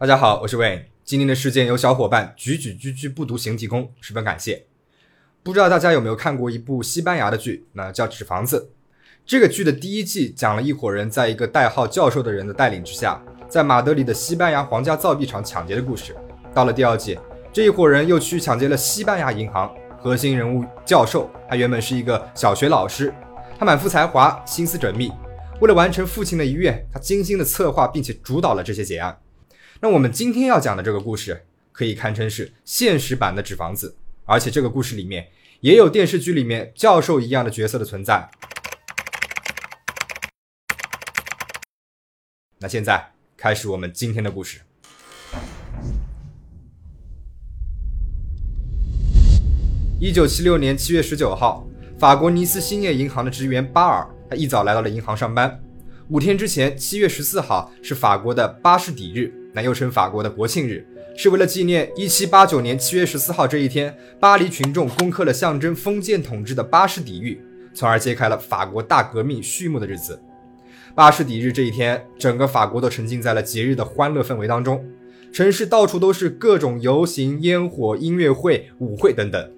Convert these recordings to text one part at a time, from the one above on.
大家好，我是 Wayne。今天的事件由小伙伴举举居居不独行提供，十分感谢。不知道大家有没有看过一部西班牙的剧，那叫《纸房子》。这个剧的第一季讲了一伙人在一个代号教授的人的带领之下，在马德里的西班牙皇家造币厂抢劫的故事。到了第二季，这一伙人又去抢劫了西班牙银行。核心人物教授，他原本是一个小学老师，他满腹才华，心思缜密。为了完成父亲的遗愿，他精心的策划并且主导了这些劫案。那我们今天要讲的这个故事，可以堪称是现实版的《纸房子》，而且这个故事里面也有电视剧里面教授一样的角色的存在。那现在开始我们今天的故事。一九七六年七月十九号，法国尼斯兴业银行的职员巴尔，他一早来到了银行上班。五天之前，七月十四号是法国的巴士底日，那又称法国的国庆日，是为了纪念一七八九年七月十四号这一天，巴黎群众攻克了象征封建统治的巴士底狱，从而揭开了法国大革命序幕的日子。巴士底日这一天，整个法国都沉浸在了节日的欢乐氛围当中，城市到处都是各种游行、烟火、音乐会、舞会等等。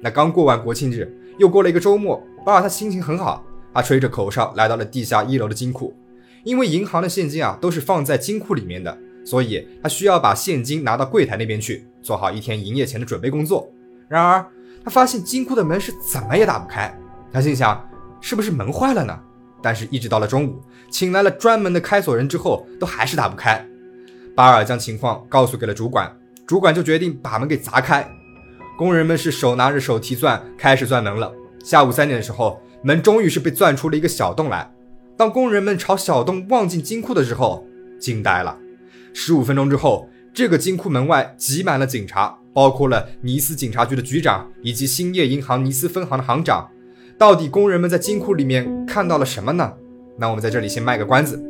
那刚过完国庆日，又过了一个周末，巴尔他心情很好，他吹着口哨来到了地下一楼的金库，因为银行的现金啊都是放在金库里面的，所以他需要把现金拿到柜台那边去，做好一天营业前的准备工作。然而，他发现金库的门是怎么也打不开，他心想是不是门坏了呢？但是，一直到了中午，请来了专门的开锁人之后，都还是打不开。巴尔将情况告诉给了主管，主管就决定把门给砸开。工人们是手拿着手提钻开始钻门了。下午三点的时候，门终于是被钻出了一个小洞来。当工人们朝小洞望进金库的时候，惊呆了。十五分钟之后，这个金库门外挤满了警察，包括了尼斯警察局的局长以及兴业银行尼斯分行的行长。到底工人们在金库里面看到了什么呢？那我们在这里先卖个关子，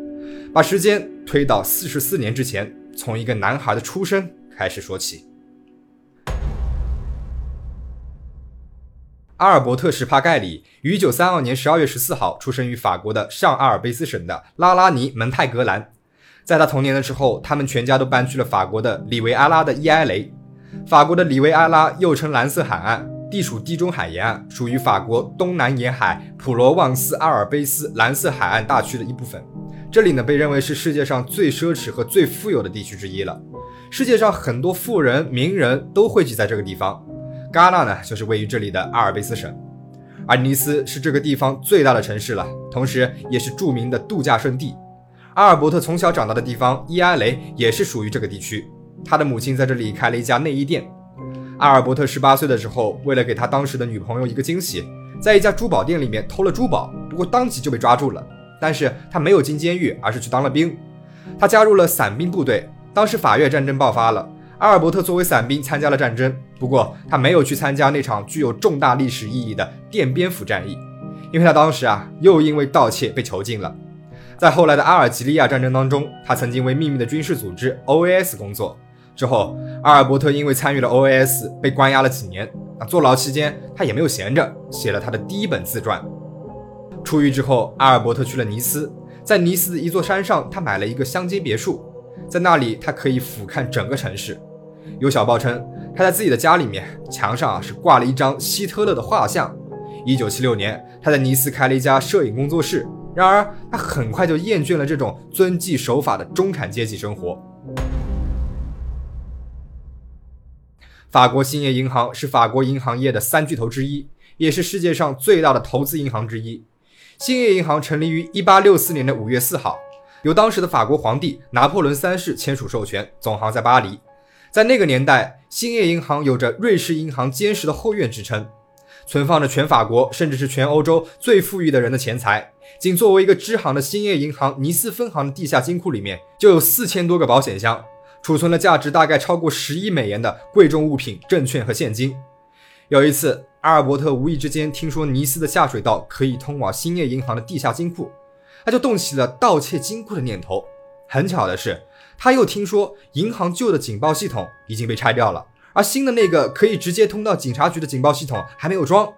把时间推到四十四年之前，从一个男孩的出生开始说起。阿尔伯特·史帕盖里于1932年12月14号出生于法国的上阿尔卑斯省的拉拉尼蒙泰格兰。在他童年的时候，他们全家都搬去了法国的里维埃拉的伊埃雷。法国的里维埃拉又称蓝色海岸，地处地中海沿岸，属于法国东南沿海普罗旺斯阿尔卑斯蓝色海岸大区的一部分。这里呢，被认为是世界上最奢侈和最富有的地区之一了。世界上很多富人、名人都汇集在这个地方。戛纳呢，就是位于这里的阿尔卑斯省，而尼斯是这个地方最大的城市了，同时也是著名的度假胜地。阿尔伯特从小长大的地方伊埃雷也是属于这个地区，他的母亲在这里开了一家内衣店。阿尔伯特十八岁的时候，为了给他当时的女朋友一个惊喜，在一家珠宝店里面偷了珠宝，不过当即就被抓住了。但是他没有进监狱，而是去当了兵。他加入了伞兵部队，当时法越战争爆发了。阿尔伯特作为伞兵参加了战争，不过他没有去参加那场具有重大历史意义的奠边府战役，因为他当时啊又因为盗窃被囚禁了。在后来的阿尔及利亚战争当中，他曾经为秘密的军事组织 OAS 工作。之后，阿尔伯特因为参与了 OAS 被关押了几年。那坐牢期间，他也没有闲着，写了他的第一本自传。出狱之后，阿尔伯特去了尼斯，在尼斯的一座山上，他买了一个乡间别墅，在那里他可以俯瞰整个城市。有小报称，他在自己的家里面墙上啊是挂了一张希特勒的画像。一九七六年，他在尼斯开了一家摄影工作室。然而，他很快就厌倦了这种遵纪守法的中产阶级生活。法国兴业银行是法国银行业的三巨头之一，也是世界上最大的投资银行之一。兴业银行成立于一八六四年的五月四号，由当时的法国皇帝拿破仑三世签署授权，总行在巴黎。在那个年代，兴业银行有着“瑞士银行坚实的后院”之称，存放着全法国甚至是全欧洲最富裕的人的钱财。仅作为一个支行的兴业银行尼斯分行的地下金库里面，就有四千多个保险箱，储存了价值大概超过十亿美元的贵重物品、证券和现金。有一次，阿尔伯特无意之间听说尼斯的下水道可以通往兴业银行的地下金库，他就动起了盗窃金库的念头。很巧的是。他又听说银行旧的警报系统已经被拆掉了，而新的那个可以直接通到警察局的警报系统还没有装。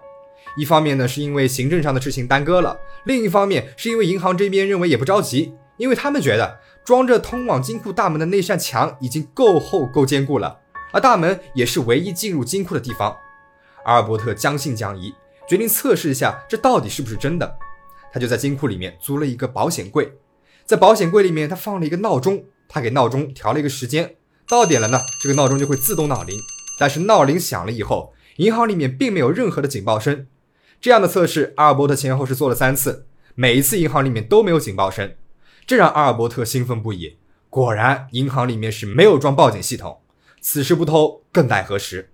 一方面呢，是因为行政上的事情耽搁了；另一方面，是因为银行这边认为也不着急，因为他们觉得装着通往金库大门的那扇墙已经够厚够坚固了，而大门也是唯一进入金库的地方。阿尔伯特将信将疑，决定测试一下这到底是不是真的。他就在金库里面租了一个保险柜，在保险柜里面他放了一个闹钟，他给闹钟调了一个时间，到点了呢，这个闹钟就会自动闹铃。但是闹铃响了以后，银行里面并没有任何的警报声。这样的测试，阿尔伯特前后是做了三次，每一次银行里面都没有警报声，这让阿尔伯特兴奋不已。果然，银行里面是没有装报警系统。此时不偷，更待何时？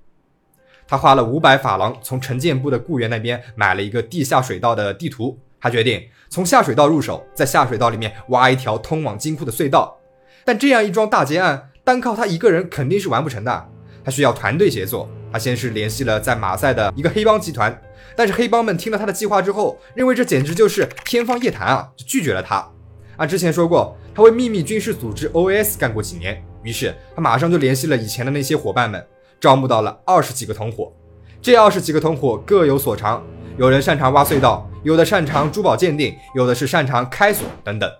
他花了五百法郎从城建部的雇员那边买了一个地下水道的地图。他决定从下水道入手，在下水道里面挖一条通往金库的隧道。但这样一桩大劫案，单靠他一个人肯定是完不成的。他需要团队协作。他先是联系了在马赛的一个黑帮集团，但是黑帮们听了他的计划之后，认为这简直就是天方夜谭啊，就拒绝了他。啊，之前说过，他为秘密军事组织 OAS 干过几年，于是他马上就联系了以前的那些伙伴们，招募到了二十几个同伙。这二十几个同伙各有所长，有人擅长挖隧道。有的擅长珠宝鉴定，有的是擅长开锁等等。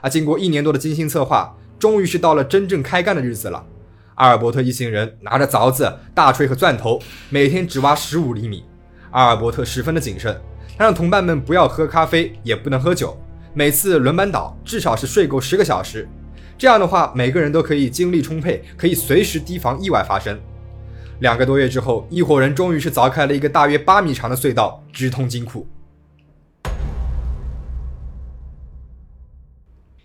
啊，经过一年多的精心策划，终于是到了真正开干的日子了。阿尔伯特一行人拿着凿子、大锤和钻头，每天只挖十五厘米。阿尔伯特十分的谨慎，他让同伴们不要喝咖啡，也不能喝酒，每次轮班倒，至少是睡够十个小时。这样的话，每个人都可以精力充沛，可以随时提防意外发生。两个多月之后，一伙人终于是凿开了一个大约八米长的隧道，直通金库。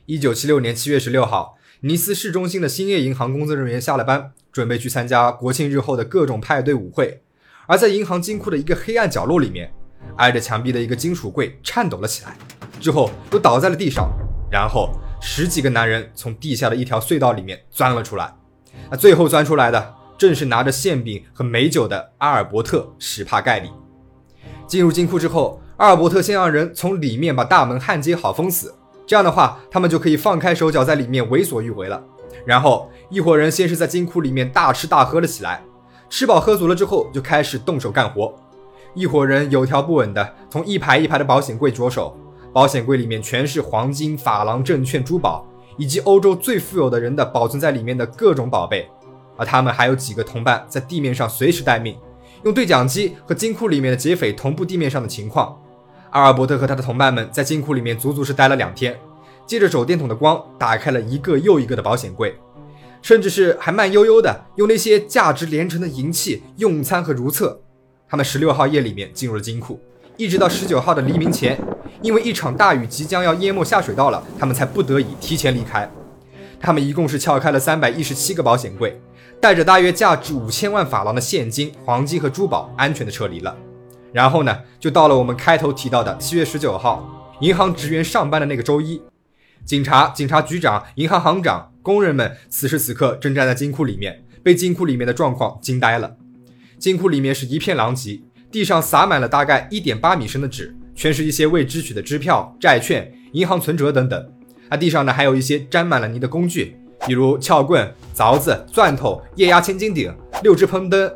一九七六年七月十六号，尼斯市中心的兴业银行工作人员下了班，准备去参加国庆日后的各种派对舞会。而在银行金库的一个黑暗角落里面，挨着墙壁的一个金属柜颤抖了起来，之后又倒在了地上。然后十几个男人从地下的一条隧道里面钻了出来。那最后钻出来的正是拿着馅饼和美酒的阿尔伯特·史帕盖里。进入金库之后，阿尔伯特先让人从里面把大门焊接好，封死。这样的话，他们就可以放开手脚在里面为所欲为了。然后，一伙人先是在金库里面大吃大喝了起来，吃饱喝足了之后，就开始动手干活。一伙人有条不紊的从一排一排的保险柜着手，保险柜里面全是黄金、法郎、证券、珠宝，以及欧洲最富有的人的保存在里面的各种宝贝。而他们还有几个同伴在地面上随时待命，用对讲机和金库里面的劫匪同步地面上的情况。阿尔伯特和他的同伴们在金库里面足足是待了两天，借着手电筒的光打开了一个又一个的保险柜，甚至是还慢悠悠的用那些价值连城的银器用餐和如厕。他们十六号夜里面进入了金库，一直到十九号的黎明前，因为一场大雨即将要淹没下水道了，他们才不得已提前离开。他们一共是撬开了三百一十七个保险柜，带着大约价值五千万法郎的现金、黄金和珠宝，安全的撤离了。然后呢，就到了我们开头提到的七月十九号，银行职员上班的那个周一。警察、警察局长、银行行长、工人们此时此刻正站在金库里面，被金库里面的状况惊呆了。金库里面是一片狼藉，地上撒满了大概一点八米深的纸，全是一些未支取的支票、债券、银行存折等等。啊，地上呢还有一些沾满了泥的工具，比如撬棍、凿子、钻头、液压千斤顶、六只喷灯。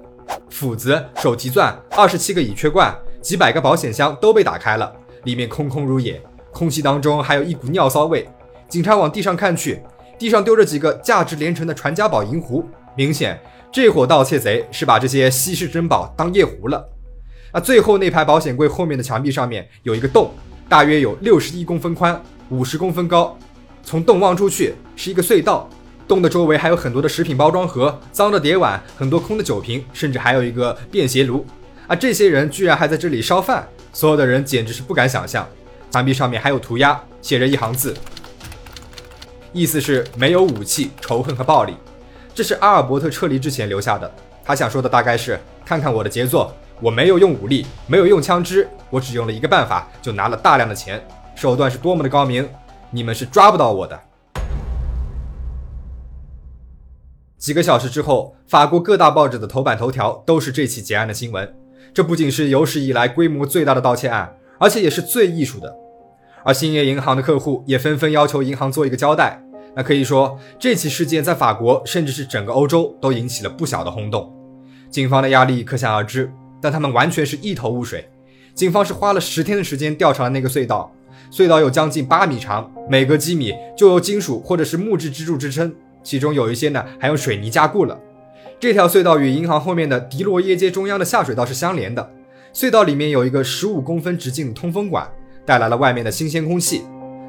斧子、手提钻、二十七个乙炔罐、几百个保险箱都被打开了，里面空空如也，空气当中还有一股尿骚味。警察往地上看去，地上丢着几个价值连城的传家宝银壶，明显这伙盗窃贼是把这些稀世珍宝当夜壶了。那最后那排保险柜后面的墙壁上面有一个洞，大约有六十一公分宽，五十公分高，从洞望出去是一个隧道。洞的周围还有很多的食品包装盒、脏的碟碗、很多空的酒瓶，甚至还有一个便携炉。而这些人居然还在这里烧饭，所有的人简直是不敢想象。墙壁上面还有涂鸦，写着一行字，意思是没有武器、仇恨和暴力。这是阿尔伯特撤离之前留下的。他想说的大概是：看看我的杰作，我没有用武力，没有用枪支，我只用了一个办法，就拿了大量的钱，手段是多么的高明，你们是抓不到我的。几个小时之后，法国各大报纸的头版头条都是这起劫案的新闻。这不仅是有史以来规模最大的盗窃案，而且也是最艺术的。而兴业银行的客户也纷纷要求银行做一个交代。那可以说，这起事件在法国，甚至是整个欧洲都引起了不小的轰动。警方的压力可想而知，但他们完全是一头雾水。警方是花了十天的时间调查了那个隧道，隧道有将近八米长，每隔几米就有金属或者是木质支柱支撑，其中有一些呢还用水泥加固了。这条隧道与银行后面的迪罗耶街中央的下水道是相连的。隧道里面有一个十五公分直径的通风管，带来了外面的新鲜空气。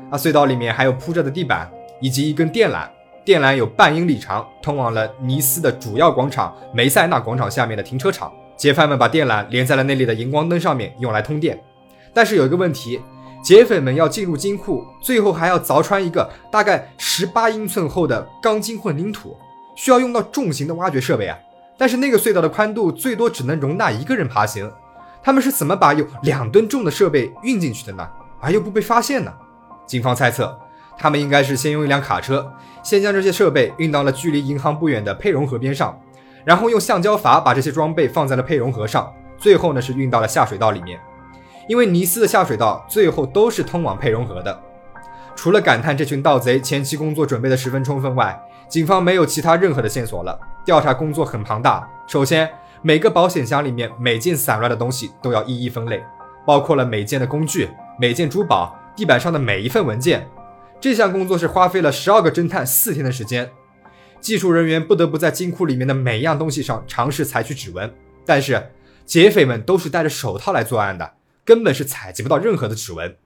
啊，隧道里面还有铺着的地板以及一根电缆，电缆有半英里长，通往了尼斯的主要广场梅塞纳广场下面的停车场。劫犯们把电缆连在了那里的荧光灯上面，用来通电。但是有一个问题，劫匪们要进入金库，最后还要凿穿一个大概十八英寸厚的钢筋混凝土，需要用到重型的挖掘设备啊。但是那个隧道的宽度最多只能容纳一个人爬行。他们是怎么把有两吨重的设备运进去的呢？而又不被发现呢？警方猜测，他们应该是先用一辆卡车，先将这些设备运到了距离银行不远的佩蓉河边上，然后用橡胶筏把这些装备放在了佩蓉河上，最后呢是运到了下水道里面。因为尼斯的下水道最后都是通往佩蓉河的。除了感叹这群盗贼前期工作准备的十分充分外，警方没有其他任何的线索了。调查工作很庞大，首先每个保险箱里面每件散乱的东西都要一一分类，包括了每件的工具、每件珠宝。地板上的每一份文件，这项工作是花费了十二个侦探四天的时间。技术人员不得不在金库里面的每样东西上尝试采取指纹，但是劫匪们都是戴着手套来作案的，根本是采集不到任何的指纹。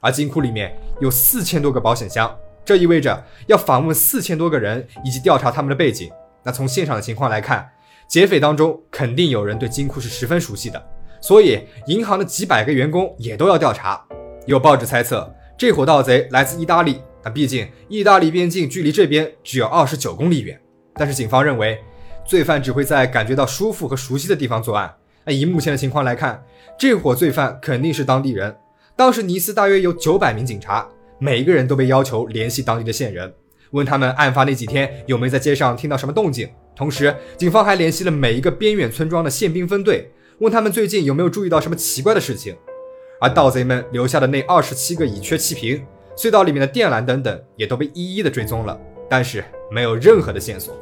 而金库里面有四千多个保险箱，这意味着要访问四千多个人以及调查他们的背景。那从现场的情况来看，劫匪当中肯定有人对金库是十分熟悉的，所以银行的几百个员工也都要调查。有报纸猜测，这伙盗贼来自意大利。那毕竟意大利边境距离这边只有二十九公里远。但是警方认为，罪犯只会在感觉到舒服和熟悉的地方作案。那以目前的情况来看，这伙罪犯肯定是当地人。当时尼斯大约有九百名警察，每一个人都被要求联系当地的线人，问他们案发那几天有没有在街上听到什么动静。同时，警方还联系了每一个边远村庄的宪兵分队，问他们最近有没有注意到什么奇怪的事情。而盗贼们留下的那二十七个乙炔气瓶、隧道里面的电缆等等，也都被一一的追踪了，但是没有任何的线索。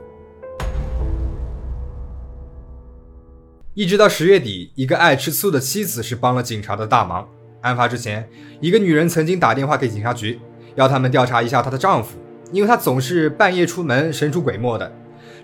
一直到十月底，一个爱吃醋的妻子是帮了警察的大忙。案发之前，一个女人曾经打电话给警察局，要他们调查一下她的丈夫，因为她总是半夜出门，神出鬼没的。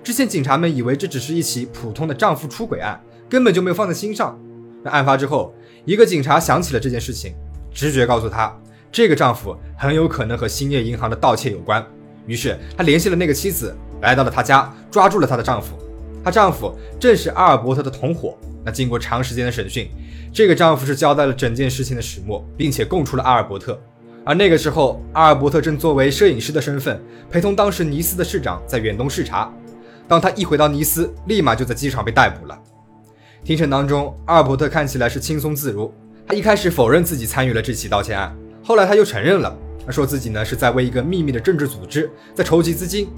之前警察们以为这只是一起普通的丈夫出轨案，根本就没有放在心上。那案发之后。一个警察想起了这件事情，直觉告诉他，这个丈夫很有可能和兴业银行的盗窃有关。于是他联系了那个妻子，来到了他家，抓住了她的丈夫。她丈夫正是阿尔伯特的同伙。那经过长时间的审讯，这个丈夫是交代了整件事情的始末，并且供出了阿尔伯特。而那个时候，阿尔伯特正作为摄影师的身份，陪同当时尼斯的市长在远东视察。当他一回到尼斯，立马就在机场被逮捕了。庭审当中，阿尔伯特看起来是轻松自如。他一开始否认自己参与了这起盗窃案，后来他又承认了，他说自己呢是在为一个秘密的政治组织在筹集资金。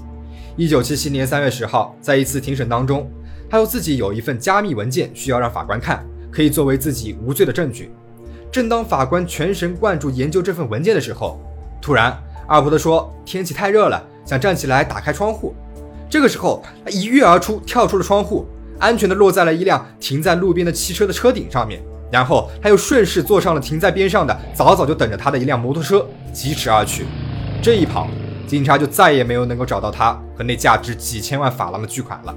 一九七七年三月十号，在一次庭审当中，他说自己有一份加密文件需要让法官看，可以作为自己无罪的证据。正当法官全神贯注研究这份文件的时候，突然阿尔伯特说天气太热了，想站起来打开窗户。这个时候，他一跃而出，跳出了窗户。安全的落在了一辆停在路边的汽车的车顶上面，然后他又顺势坐上了停在边上的早早就等着他的一辆摩托车，疾驰而去。这一跑，警察就再也没有能够找到他和那价值几千万法郎的巨款了。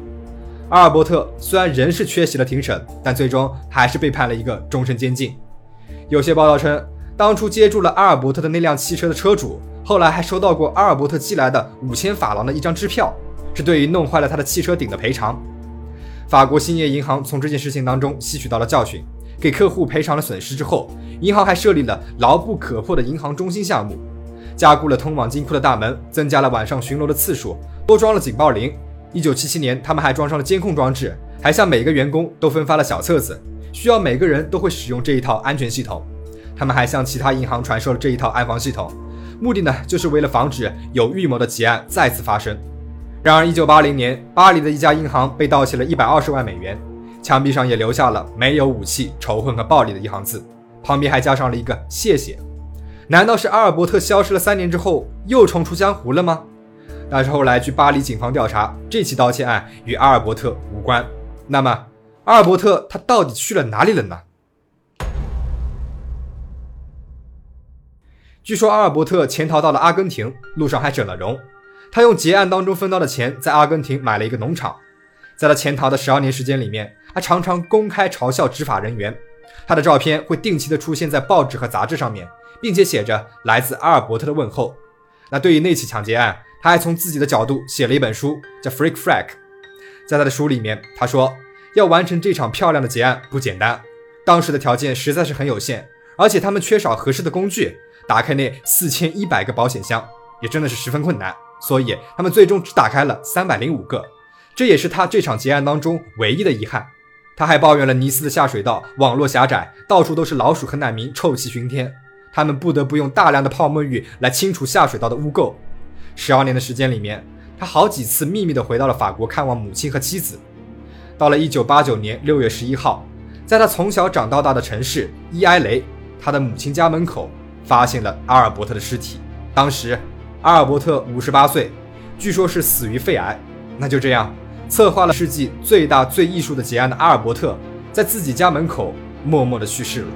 阿尔伯特虽然仍是缺席了庭审，但最终还是被判了一个终身监禁。有些报道称，当初接住了阿尔伯特的那辆汽车的车主，后来还收到过阿尔伯特寄来的五千法郎的一张支票，是对于弄坏了他的汽车顶的赔偿。法国兴业银行从这件事情当中吸取到了教训，给客户赔偿了损失之后，银行还设立了牢不可破的银行中心项目，加固了通往金库的大门，增加了晚上巡逻的次数，多装了警报铃。一九七七年，他们还装上了监控装置，还向每个员工都分发了小册子，需要每个人都会使用这一套安全系统。他们还向其他银行传授了这一套安防系统，目的呢，就是为了防止有预谋的劫案再次发生。然而，一九八零年，巴黎的一家银行被盗窃了一百二十万美元，墙壁上也留下了“没有武器、仇恨和暴力”的一行字，旁边还加上了一个“谢谢”。难道是阿尔伯特消失了三年之后又重出江湖了吗？但是后来，据巴黎警方调查，这起盗窃案与阿尔伯特无关。那么，阿尔伯特他到底去了哪里了呢？据说阿尔伯特潜逃到了阿根廷，路上还整了容。他用结案当中分到的钱，在阿根廷买了一个农场。在他潜逃的十二年时间里面，他常常公开嘲笑执法人员。他的照片会定期的出现在报纸和杂志上面，并且写着来自阿尔伯特的问候。那对于那起抢劫案，他还从自己的角度写了一本书，叫《Freak Frack》。在他的书里面，他说要完成这场漂亮的劫案不简单，当时的条件实在是很有限。而且他们缺少合适的工具，打开那四千一百个保险箱也真的是十分困难，所以他们最终只打开了三百零五个，这也是他这场劫案当中唯一的遗憾。他还抱怨了尼斯的下水道网络狭窄，到处都是老鼠和难民，臭气熏天，他们不得不用大量的泡沫浴来清除下水道的污垢。十二年的时间里面，他好几次秘密的回到了法国看望母亲和妻子。到了一九八九年六月十一号，在他从小长到大的城市伊埃雷。他的母亲家门口发现了阿尔伯特的尸体。当时，阿尔伯特五十八岁，据说是死于肺癌。那就这样，策划了世纪最大最艺术的劫案的阿尔伯特，在自己家门口默默的去世了。